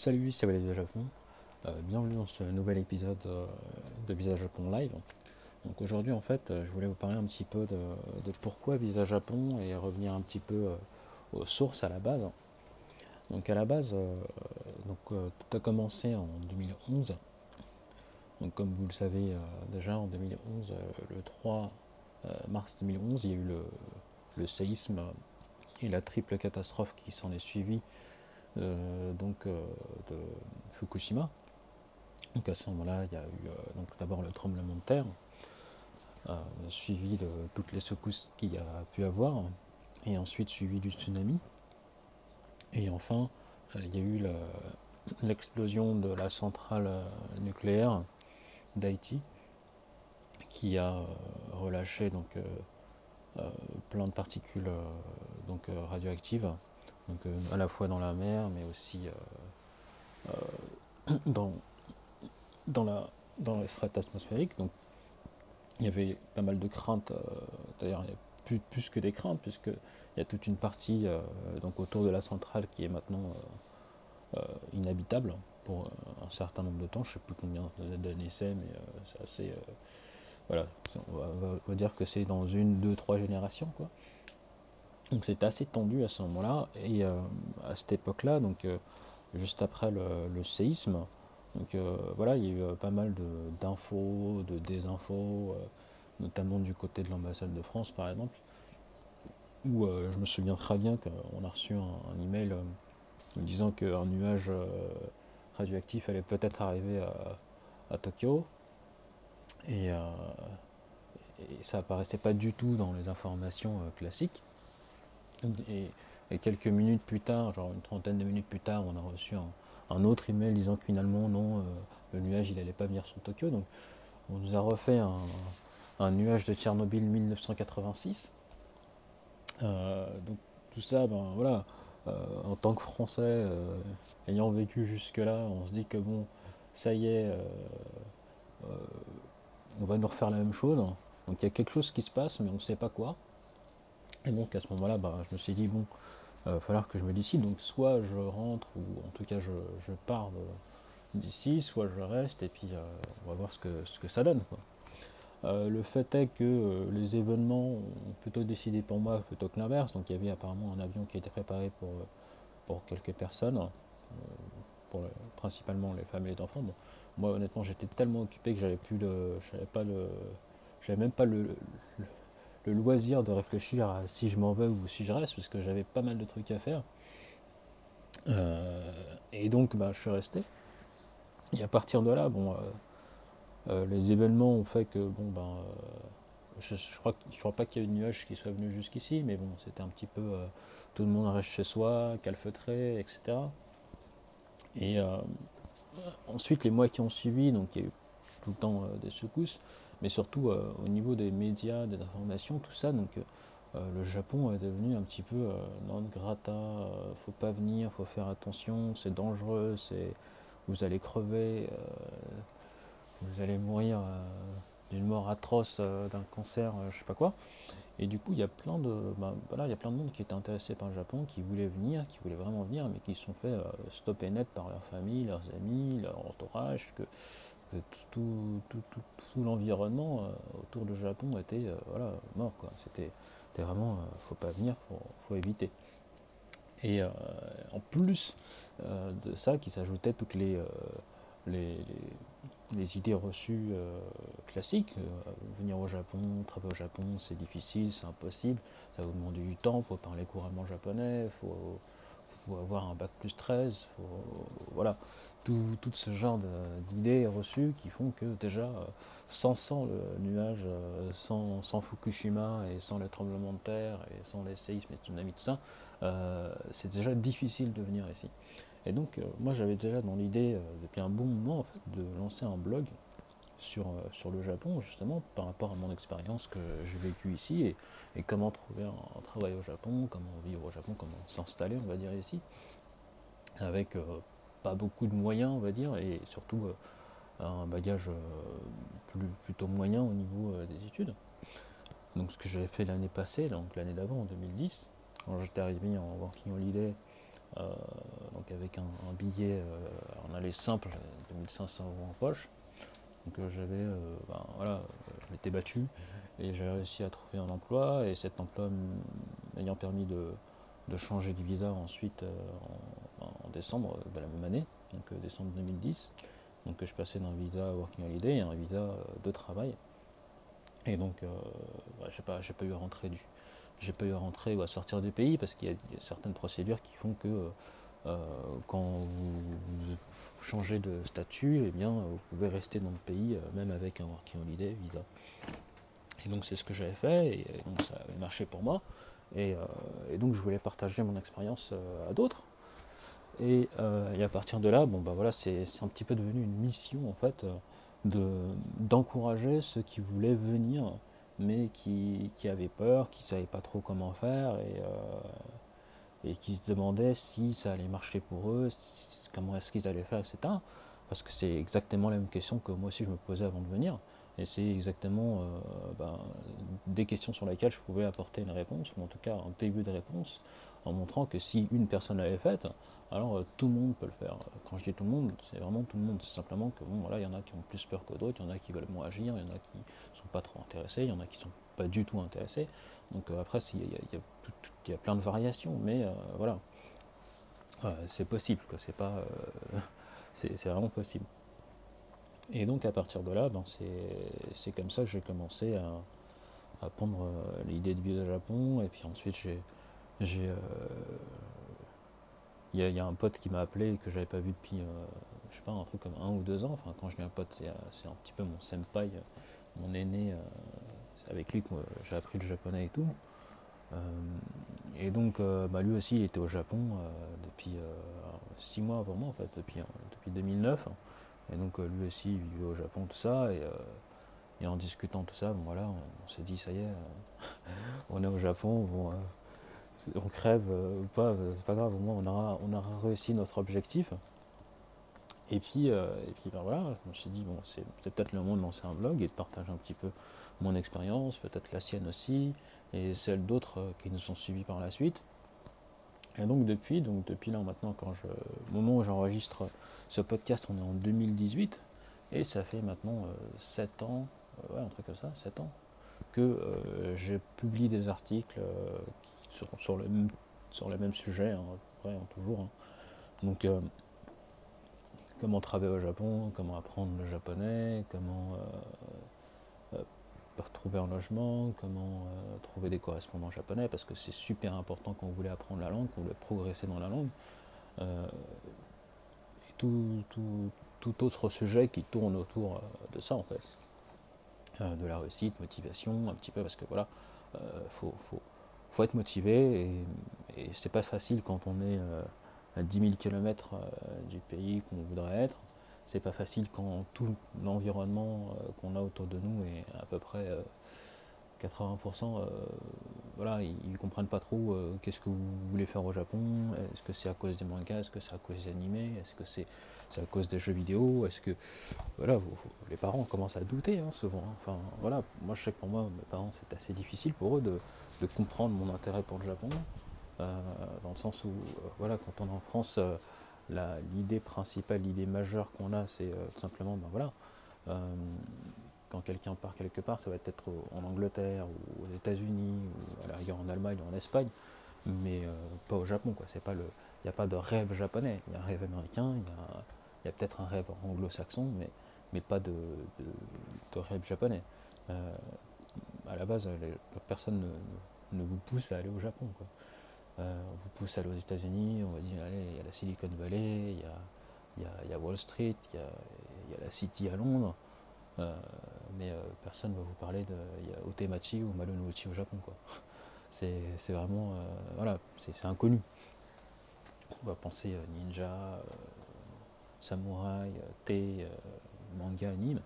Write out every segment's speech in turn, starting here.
Salut, c'est Valérie de Japon. Euh, bienvenue dans ce nouvel épisode euh, de Visa Japon Live. Donc aujourd'hui, en fait, euh, je voulais vous parler un petit peu de, pourquoi Visa Japon et revenir un petit peu aux sources à la base. Donc à la base, donc, tout a commencé en 2011. Donc comme vous le savez déjà, en 2011, le 3 mars 2011, il y a eu le, séisme et la triple catastrophe qui s'en est suivie donc, euh, de Fukushima. Donc à ce moment-là, il y a eu euh, d'abord le tremblement de terre, suivi de toutes les secousses qu'il y a pu avoir, et ensuite suivi du tsunami. Et enfin, il y a eu l'explosion de la centrale nucléaire d'Haïti qui a relâché donc plein de particules donc radioactives euh, à la fois dans la mer, mais aussi euh, euh, dans, dans, la, dans les strates atmosphériques. Donc il y avait pas mal de craintes, d'ailleurs il y a plus, plus, que des craintes, puisqu'il y a toute une partie donc autour de la centrale qui est maintenant inhabitable pour un certain nombre de temps, je ne sais plus combien d'années c'est, mais c'est assez... voilà, on va, on va, dire que c'est dans une, deux, trois générations. quoi. Donc c'était assez tendu à ce moment-là. Et euh, à cette époque-là, donc euh, juste après le, séisme, donc euh, voilà, il y a eu pas mal d'infos, de, désinfos, notamment du côté de l'ambassade de France par exemple, où je me souviens très bien qu'on a reçu un, email disant qu'un nuage radioactif allait peut-être arriver à, Tokyo. Et, et, ça apparaissait pas du tout dans les informations classiques. Et, quelques minutes plus tard, genre une trentaine de minutes plus tard, on a reçu un, autre email disant que finalement, non, euh, le nuage, il n'allait pas venir sur Tokyo. Donc, on nous a refait un, nuage de Tchernobyl 1986. Euh, donc, tout ça, ben voilà, euh, en tant que Français, ayant vécu jusque-là, on se dit que bon, ça y est, on va nous refaire la même chose. Donc, il y a quelque chose qui se passe, mais on ne sait pas quoi. Et donc à ce moment-là, bah, je me suis dit, bon, il va falloir que je me décide. Donc soit je rentre, ou en tout cas je, pars d'ici, soit je reste, et puis euh, on va voir ce que, ce que ça donne. Euh, le fait est que euh, les événements ont plutôt décidé pour moi plutôt que l'inverse. Donc il y avait apparemment un avion qui était préparé pour, pour quelques personnes, pour principalement les femmes et les enfants. Bon, moi honnêtement j'étais tellement occupé que j'avais plus le. J'avais pas le. J'avais même pas le loisir de réfléchir à si je m'en vais ou si je reste, parce que j'avais pas mal de trucs à faire. Euh, et donc, bah, je suis resté. Et à partir de là, bon, euh, euh, les événements ont fait que, bon, ben, je, je, crois, pas qu'il y ait une nuage qui soit venu jusqu'ici, mais bon, c'était un petit peu tout le monde reste chez soi, calfeutré, etc. Et ensuite, les mois qui ont suivi, donc il y a eu tout le temps des secousses mais surtout euh, au niveau des médias, des informations, tout ça. Donc euh, le Japon est devenu un petit peu euh, non grata, faut pas venir, faut faire attention, c'est dangereux, c'est vous allez crever, vous allez mourir d'une mort atroce, d'un cancer, je sais pas quoi. Et du coup, il y a plein de, ben, voilà, il y a plein de monde qui était intéressé par le Japon, qui voulait venir, qui voulait vraiment venir, mais qui se sont fait stopper net par leur famille, leurs amis, leur entourage, que tout, tout, l'environnement euh, autour du Japon était euh, voilà, mort. C'était, vraiment, euh, faut pas venir, faut, faut éviter. Et en plus de ça, qui s'ajoutaient toutes les, les, idées reçues classiques. venir au Japon, travailler au Japon, c'est difficile, c'est impossible, ça vous demander du temps, il faut parler couramment japonais, il faut avoir un bac plus 13, voilà, tout, ce genre d'idées reçues qui font que déjà, euh, sans, sans le nuage, euh, sans, Fukushima et sans les tremblements de terre et sans les séismes et tsunamis, tout ça, euh, c'est déjà difficile de venir ici. Et donc, moi j'avais déjà dans l'idée, depuis un bon moment, de lancer un blog sur, euh, sur le Japon, justement, par rapport à mon expérience que j'ai vécue ici et, comment trouver un, travail au Japon, comment vivre au Japon, comment s'installer, on va dire, ici, avec euh, pas beaucoup de moyens, on va dire, et surtout euh, un bagage plutôt moyen au niveau des études. Donc, ce que j'avais fait l'année passée, donc l'année d'avant, en 2010, quand j'étais arrivé en working holiday donc avec un, billet en aller simple, 2500 euros en poche. Donc j'avais, ben, voilà, je m'étais battu et j'ai réussi à trouver un emploi et cet emploi m'ayant permis de, changer de visa ensuite en, décembre de la même année, donc décembre 2010. Donc je passais d'un visa working holiday à un visa de travail. Et donc, euh, bah, je pas, pas eu à rentrer j'ai pas eu à rentrer ou à sortir du pays parce qu'il y, a certaines procédures qui font que euh, quand vous, changez de statut, eh bien, vous pouvez rester dans le pays euh, même avec un working holiday visa. Et donc c'est ce que j'avais fait et, donc ça avait marché pour moi. Et, donc je voulais partager mon expérience à d'autres. Et, à partir de là, bon bah voilà, c'est un petit peu devenu une mission en fait d'encourager ceux qui voulaient venir, mais qui, avaient peur, qui ne savaient pas trop comment faire, et, euh, et qui se demandaient si ça allait marcher pour eux, comment est-ce qu'ils allaient faire, etc. Parce que c'est exactement la même question que moi aussi je me posais avant de venir. Et c'est exactement euh, ben, des questions sur lesquelles je pouvais apporter une réponse, ou en tout cas un début de réponse, en montrant que si une personne l'avait faite, alors euh, tout le monde peut le faire. Quand je dis tout le monde, c'est vraiment tout le monde. C'est simplement que bon, voilà, il y en a qui ont plus peur que d'autres, il y en a qui veulent moins agir, il y en a qui ne sont pas trop intéressés, il y en a qui sont pas du tout intéressés. Donc euh, après, il y, a, plein de variations, mais euh, voilà, c'est possible. C'est pas, c'est vraiment possible. Et donc à partir de là, ben, c'est comme ça que j'ai commencé à, prendre l'idée de au Japon, et puis ensuite j'ai il y, a un pote qui m'a appelé que j'avais pas vu depuis, euh, je sais pas, un truc comme un ou deux ans. Enfin, quand je dis un pote, c'est, un petit peu mon senpai, euh, mon aîné, euh, avec lui que j'ai appris le japonais et tout. et donc, bah, lui aussi, il était au Japon depuis six mois avant moi, en fait, depuis, depuis 2009. Et donc, lui aussi, il vivait au Japon, tout ça. Et, en discutant tout ça, voilà, on, s'est dit, ça y est, on est au Japon. On crève euh, ou pas, euh, c'est pas grave, au moins on aura, on aura réussi notre objectif. Et puis, euh, et puis ben voilà, je me suis dit, bon, c'est peut-être le moment de lancer un blog et de partager un petit peu mon expérience, peut-être la sienne aussi, et celle d'autres qui nous ont suivis par la suite. Et donc depuis, donc depuis là maintenant, quand je, au moment où j'enregistre ce podcast, on est en 2018, et ça fait maintenant 7 ans, ouais, un truc comme ça, 7 ans, que je publie des articles sur, sur, le, sur les mêmes sujets, hein, toujours. Hein. Donc, euh, comment travailler au Japon, comment apprendre le japonais, comment euh, euh, trouver un logement, comment trouver des correspondants japonais, parce que c'est super important quand vous voulez apprendre la langue, quand vous voulez progresser dans la langue. et tout, tout, autre sujet qui tourne autour de ça, en fait. de la réussite, motivation, un petit peu, parce que voilà, faut, faut être motivé et, c'est pas facile quand on est euh, à 10 000 km du pays qu'on voudrait être. C'est pas facile quand tout l'environnement euh, qu'on a autour de nous est à peu près 80%. Euh, voilà, ils, ne comprennent pas trop qu'est-ce que vous voulez faire au Japon. Est-ce que c'est à cause des mangas Est-ce que c'est à cause des animés Est-ce que c'est à cause des jeux vidéo Est-ce que voilà, les parents commencent à douter hein, souvent. Hein. Enfin voilà, moi je sais que pour moi, mes parents c'est assez difficile pour eux de, comprendre mon intérêt pour le Japon, euh, dans le sens où euh, voilà, quand on est en France, euh, l'idée principale, l'idée majeure qu'on a, c'est tout simplement, ben voilà, quand quelqu'un part quelque part, ça va être en Angleterre ou aux États-Unis ou à la rigueur en Allemagne ou en Espagne, mais pas au Japon quoi. Il n'y a pas de rêve japonais, il y a un rêve américain, il y a peut-être un rêve anglo-saxon, mais, mais pas de, rêve japonais. Euh, à la base, personne ne, vous pousse à aller au Japon. Euh, on vous pousse à aller aux États-Unis, on va dire, allez, il y a la Silicon Valley, il y a, Wall Street, il y a, la City à Londres, euh, mais personne ne va vous parler de y a Otemachi ou Marunouchi au Japon. C'est vraiment, voilà, c'est inconnu. On va penser ninja, samouraï, euh, thé, euh, manga, anime.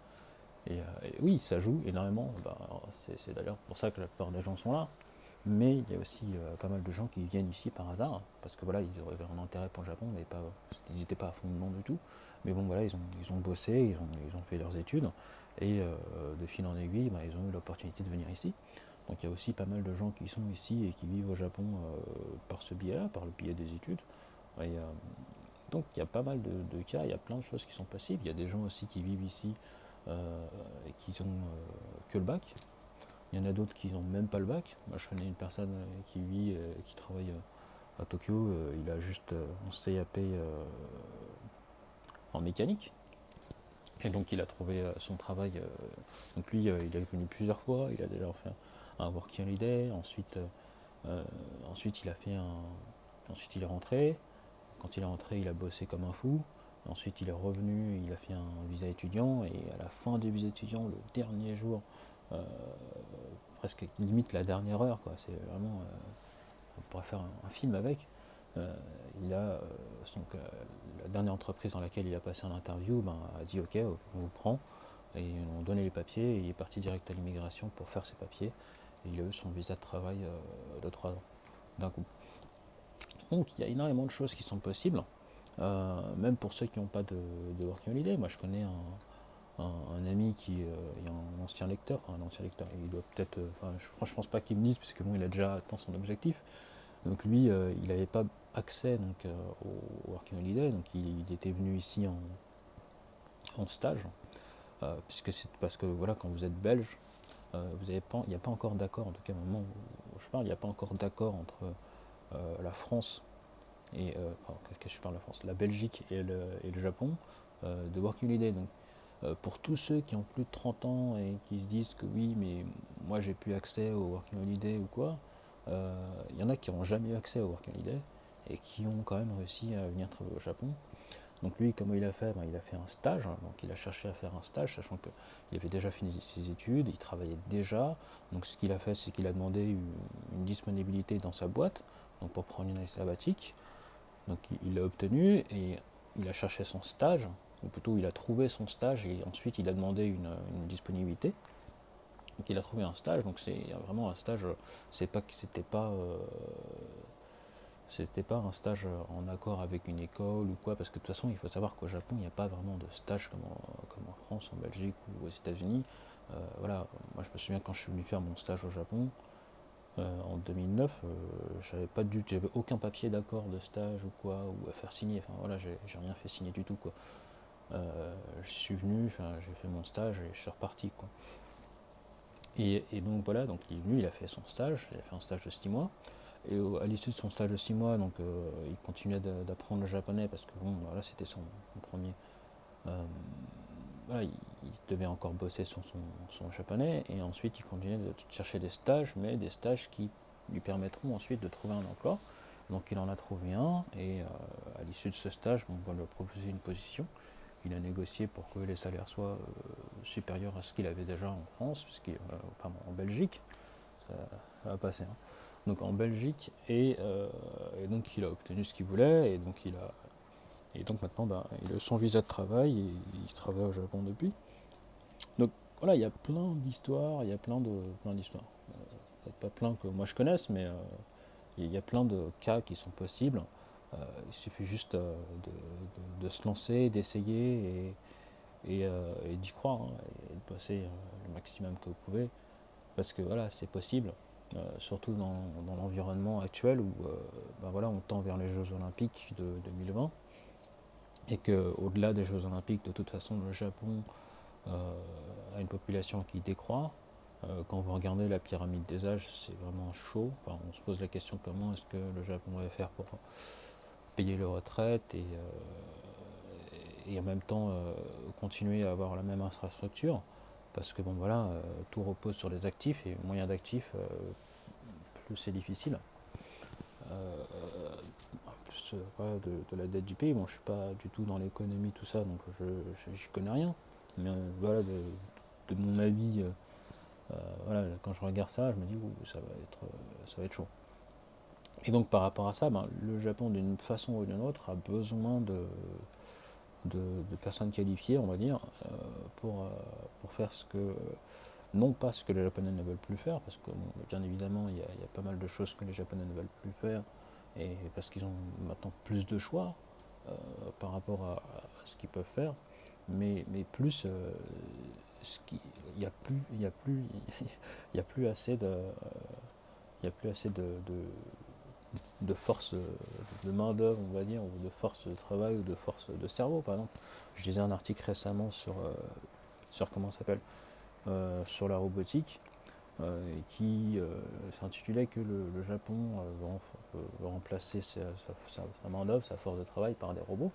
Et, euh, et, oui, ça joue énormément. Bah, c'est d'ailleurs pour ça que la plupart des gens sont là. Mais il y a aussi pas mal de gens qui viennent ici par hasard, parce que voilà, ils auraient un intérêt pour le Japon, mais pas, ils n'étaient pas à fond dedans du tout. Mais bon, voilà, ils ont, ils ont bossé, ils ont, ils ont fait leurs études, et de fil en aiguille, bah, ils ont eu l'opportunité de venir ici. Donc il y a aussi pas mal de gens qui sont ici et qui vivent au Japon par ce biais-là, par le biais des études. donc il y a pas mal de, cas, il y a plein de choses qui sont possibles. Il y a des gens aussi qui vivent ici et qui ont que le bac. Il y en a d'autres qui n'ont même pas le bac. Moi je connais une personne qui vit, qui travaille à Tokyo, il a juste un CAP en mécanique. Et donc il a trouvé euh, son travail. Euh, donc lui, euh, il est venu plusieurs fois. Il a déjà fait un working holiday. Ensuite, ensuite il a fait un. Ensuite il est rentré. Quand il est rentré, il a bossé comme un fou. Ensuite, il est revenu, il a fait un visa étudiant, et à la fin du visa étudiant, le dernier jour, presque limite la dernière heure, quoi. C'est vraiment, on pourrait faire un film avec. Euh, il a, euh, euh, la dernière entreprise dans laquelle il a passé un interview ben, a dit ok, on vous prend, et ils ont donné les papiers, et il est parti direct à l'immigration pour faire ses papiers, et il a eu son visa de travail de 3 ans d'un coup. Donc il y a énormément de choses qui sont possibles, même pour ceux qui n'ont pas de, de, working holiday. Moi je connais un, ami qui est un ancien lecteur, un ancien lecteur, il doit peut-être, je, ne pense pas qu'il me dise, puisque bon il a déjà atteint son objectif. Donc lui, il n'avait pas accès donc, euh, au Working Holiday. Donc il, était venu ici en, stage, euh, puisque c'est parce que voilà, quand vous êtes belge, euh, vous avez pas, il n'y a pas encore d'accord, en tout cas au moment où je parle, il n'y a pas encore d'accord entre la France et que je parle la France, la Belgique et le, Japon de Working Holiday. Donc pour tous ceux qui ont plus de 30 ans et qui se disent que oui, mais moi j'ai plus accès au Working Holiday ou quoi, il y en a qui n'ont jamais eu accès au Working Holiday et qui ont quand même réussi à venir travailler au Japon. Donc lui, comment il a fait? Ben, Il a fait un stage, hein. donc il a cherché à faire un stage, sachant qu'il avait déjà fini ses études, il travaillait déjà. Donc ce qu'il a fait, c'est qu'il a demandé une, disponibilité dans sa boîte, donc pour prendre une année sabbatique. Donc il l'a obtenu et il a cherché son stage, ou plutôt il a trouvé son stage et ensuite il a demandé une, disponibilité. Donc il a trouvé un stage, donc c'est vraiment un stage, c'est pas c'était pas euh, c'était pas un stage en accord avec une école ou quoi, parce que de toute façon, il faut savoir qu'au Japon, il n'y a pas vraiment de stage comme en, comme en France, en Belgique ou aux États-Unis. Euh, voilà, moi je me souviens quand je suis venu faire mon stage au Japon, euh, en 2009, euh, j'avais pas du j'avais aucun papier d'accord de stage ou quoi, ou à faire signer, enfin voilà, j'ai rien fait signer du tout quoi. Je suis venu, j'ai fait mon stage et je suis reparti. Et, donc voilà, donc il est venu, il a fait son stage, il a fait un stage de 6 mois. Et à l'issue de son stage de 6 mois, donc, euh, il continuait d'apprendre le japonais parce que bon, voilà, c'était son, premier. Euh, il, devait encore bosser sur son, japonais et ensuite il continuait de chercher des stages, mais des stages qui lui permettront ensuite de trouver un emploi. Donc il en a trouvé un et euh, à l'issue de ce stage, on va lui proposer une position. Il a négocié pour que les salaires soient supérieurs à ce qu'il avait déjà en France, pardon, en Belgique. Ça, va passer. Hein donc en Belgique, euh, et, donc il a obtenu ce qu'il voulait, et donc il a et donc maintenant ben, il a son visa de travail et il travaille au Japon depuis. Donc voilà, il y a plein d'histoires, il y a plein de plein d'histoires. Euh, pas plein que moi je connaisse, mais euh, il y a plein de cas qui sont possibles. Il suffit juste de, se lancer, d'essayer et, et, d'y croire, hein, et de passer le maximum que vous pouvez, parce que voilà, c'est possible. Euh, surtout dans, l'environnement actuel où euh, ben voilà, on tend vers les Jeux Olympiques de 2020 et qu'au-delà des Jeux Olympiques, de toute façon, le Japon euh, a une population qui décroît. quand vous regardez la pyramide des âges, c'est vraiment chaud. on se pose la question comment est-ce que le Japon va faire pour payer les retraites et, et en même temps continuer à avoir la même infrastructure parce que bon voilà, tout repose sur les actifs et moyen d'actifs, plus c'est difficile. Euh, plus euh, de, la dette du pays, bon je suis pas du tout dans l'économie, tout ça, donc je j'y connais rien. Mais euh, voilà, de, mon avis, voilà, quand je regarde ça, je me dis ça va être ça va être chaud. Et donc par rapport à ça, ben, le Japon d'une façon ou d'une autre a besoin de, personnes qualifiées, on va dire, pour, pour faire ce que non pas ce que les Japonais ne veulent plus faire, parce que bien évidemment il y, a, pas mal de choses que les Japonais ne veulent plus faire, et parce qu'ils ont maintenant plus de choix euh, par rapport à, ce qu'ils peuvent faire, mais, mais plus euh, ce qui, il n'y a plus il y a plus il y a plus assez de il y a plus assez de force de main-d'œuvre, on va dire, ou de force de travail, ou de force de cerveau, par exemple. Je lisais un article récemment sur, sur comment s'appelle sur la robotique, qui s'intitulait que le, Japon veut, remplacer sa, sa main-d'œuvre, sa force de travail par des robots.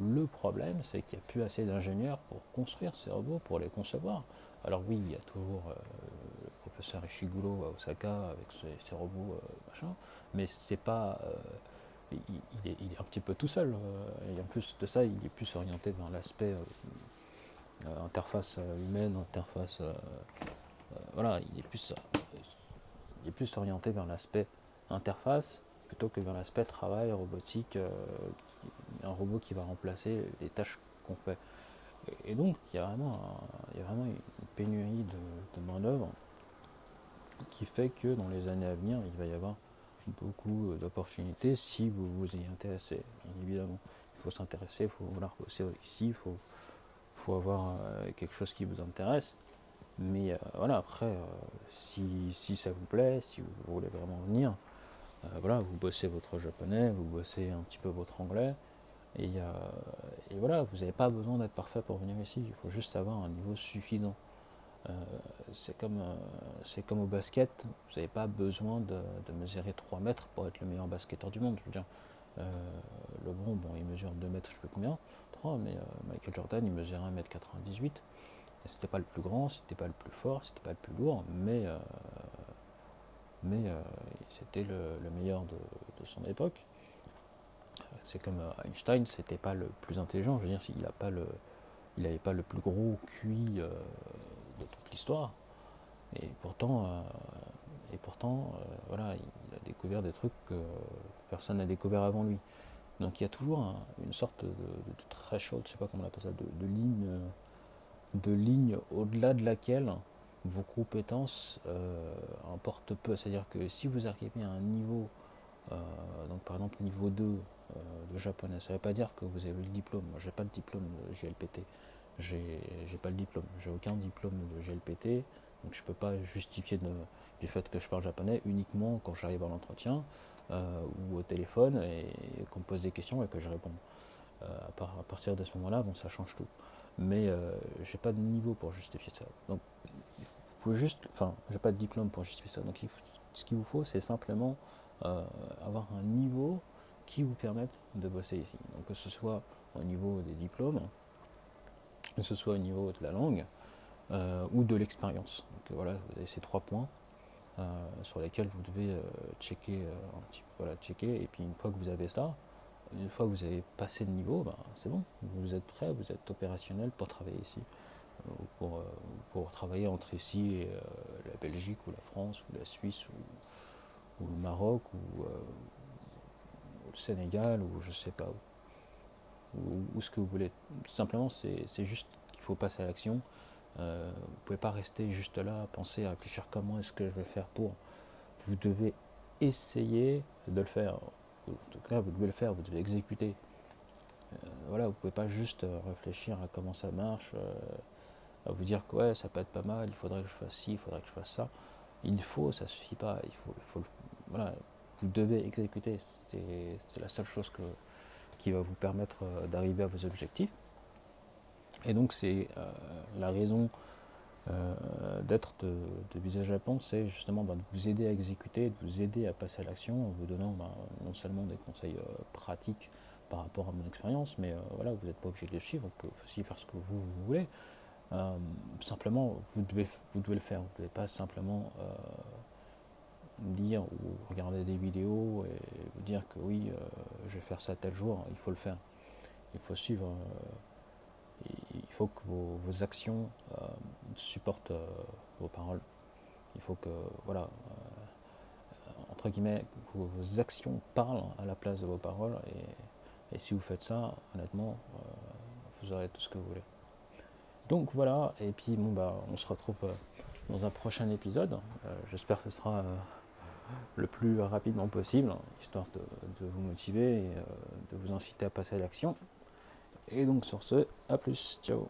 Le problème, c'est qu'il n'y a plus assez d'ingénieurs pour construire ces robots, pour les concevoir. Alors oui, il y a toujours euh, le professeur Ishiguro à Osaka avec ses, robots, euh, machin, mais c'est pas... Euh, il, est, un petit peu tout seul. et en plus de ça, il est plus orienté vers l'aspect interface humaine, interface... voilà, il est plus... il est plus orienté vers l'aspect interface plutôt que vers l'aspect travail, robotique, un robot qui va remplacer les tâches qu'on fait. Et donc, il y a vraiment, il y vraiment une pénurie de, main-d'œuvre qui fait que dans les années à venir, il va y avoir beaucoup d'opportunités si vous vous y intéressez. évidemment, il faut s'intéresser, il faut vouloir bosser ici, il faut, faut avoir euh, quelque chose qui vous intéresse. Mais euh, voilà, après, euh, si, si, ça vous plaît, si vous voulez vraiment venir, voilà, vous bossez votre japonais, vous bossez un petit peu votre anglais, euh, et, voilà, vous n'avez pas besoin d'être parfait pour venir ici, il faut juste avoir un niveau suffisant. Euh, c'est comme, euh, comme au basket, vous n'avez pas besoin de, mesurer 3 mètres pour être le meilleur basketteur du monde. Je veux dire, le bon, bon, il mesure 2 mètres, je sais combien, 3, mais Michael Jordan, il mesurait 1m98. C'était pas le plus grand, c'était pas le plus fort, c'était pas le plus lourd, mais, mais c'était le, meilleur de son époque c'est comme euh, Einstein, c'était pas le plus intelligent. Je veux dire, il n'a pas il n'avait pas le plus gros QI euh, de toute l'histoire. Et pourtant, euh, et pourtant, voilà, il a découvert des trucs que personne n'a découvert avant lui. Donc il y a toujours une sorte de, très threshold, je sais pas comment on appelle ça, de, ligne, de ligne au-delà de laquelle vos compétences importent peu. C'est-à-dire que si vous arrivez à un niveau, donc par exemple niveau 2, euh, de japonais. Ça ne veut pas dire que vous avez le diplôme. Moi, j'ai pas le diplôme de GLPT. J'ai pas le diplôme. J'ai aucun diplôme de GLPT. Donc je peux pas justifier du fait que je parle japonais uniquement quand j'arrive à l'entretien euh, ou au téléphone et, qu'on me pose des questions et que je réponds. Euh, à, partir de ce moment-là, bon, ça change tout. Mais je j'ai pas de niveau pour justifier ça. Donc, juste, enfin, j'ai pas de diplôme pour justifier ça. Donc, ce qu'il vous faut, c'est simplement avoir un niveau qui vous permettent de bosser ici. Donc que ce soit au niveau des diplômes, que ce soit au niveau de la langue euh, ou de l'expérience. Donc voilà, vous avez ces trois points euh, sur lesquels vous devez euh, checker un petit peu, voilà, checker. Et puis une fois que vous avez ça, une fois que vous avez passé le niveau, ben, c'est bon, vous êtes prêt, vous êtes opérationnel pour travailler ici. Pour, travailler entre ici et la Belgique ou la France ou la Suisse ou, ou le Maroc ou, Sénégal ou je sais pas où, ou, ce que vous voulez. Tout simplement, c'est juste qu'il faut passer à l'action. Euh, vous ne pouvez pas rester juste là, penser, réfléchir comment est-ce que je vais faire pour. Vous devez essayer de le faire. En tout cas, vous devez le faire, vous devez exécuter. Euh, voilà, vous ne pouvez pas juste réfléchir à comment ça marche, euh, à vous dire que ouais, ça peut être pas mal, il faudrait que je fasse ci, il faudrait que je fasse ça. Il faut, ça suffit pas. Il faut voilà, vous devez exécuter. C'est la seule chose que, qui va vous permettre euh, d'arriver à vos objectifs. Et donc c'est euh, la raison euh, d'être de, Visage Japon, c'est justement bah, de vous aider à exécuter, de vous aider à passer à l'action en vous donnant bah, non seulement des conseils pratiques par rapport à mon expérience, mais voilà, vous n'êtes pas obligé de les suivre, vous pouvez aussi faire ce que vous, voulez. simplement, vous devez, vous devez le faire, vous ne devez pas simplement dire ou regarder des vidéos et vous dire que oui, euh, je vais faire ça tel jour, il faut le faire. Il faut suivre. Euh, il faut que vos, actions euh, supportent vos paroles. Il faut que, voilà, entre guillemets, vos actions parlent à la place de vos paroles. Et, et si vous faites ça, honnêtement, vous aurez tout ce que vous voulez. Donc voilà, et puis bon, bah, on se retrouve dans un prochain épisode. J'espère que ce sera le plus rapidement possible, histoire de, vous motiver et euh, de vous inciter à passer à l'action. Et donc sur ce, à plus, ciao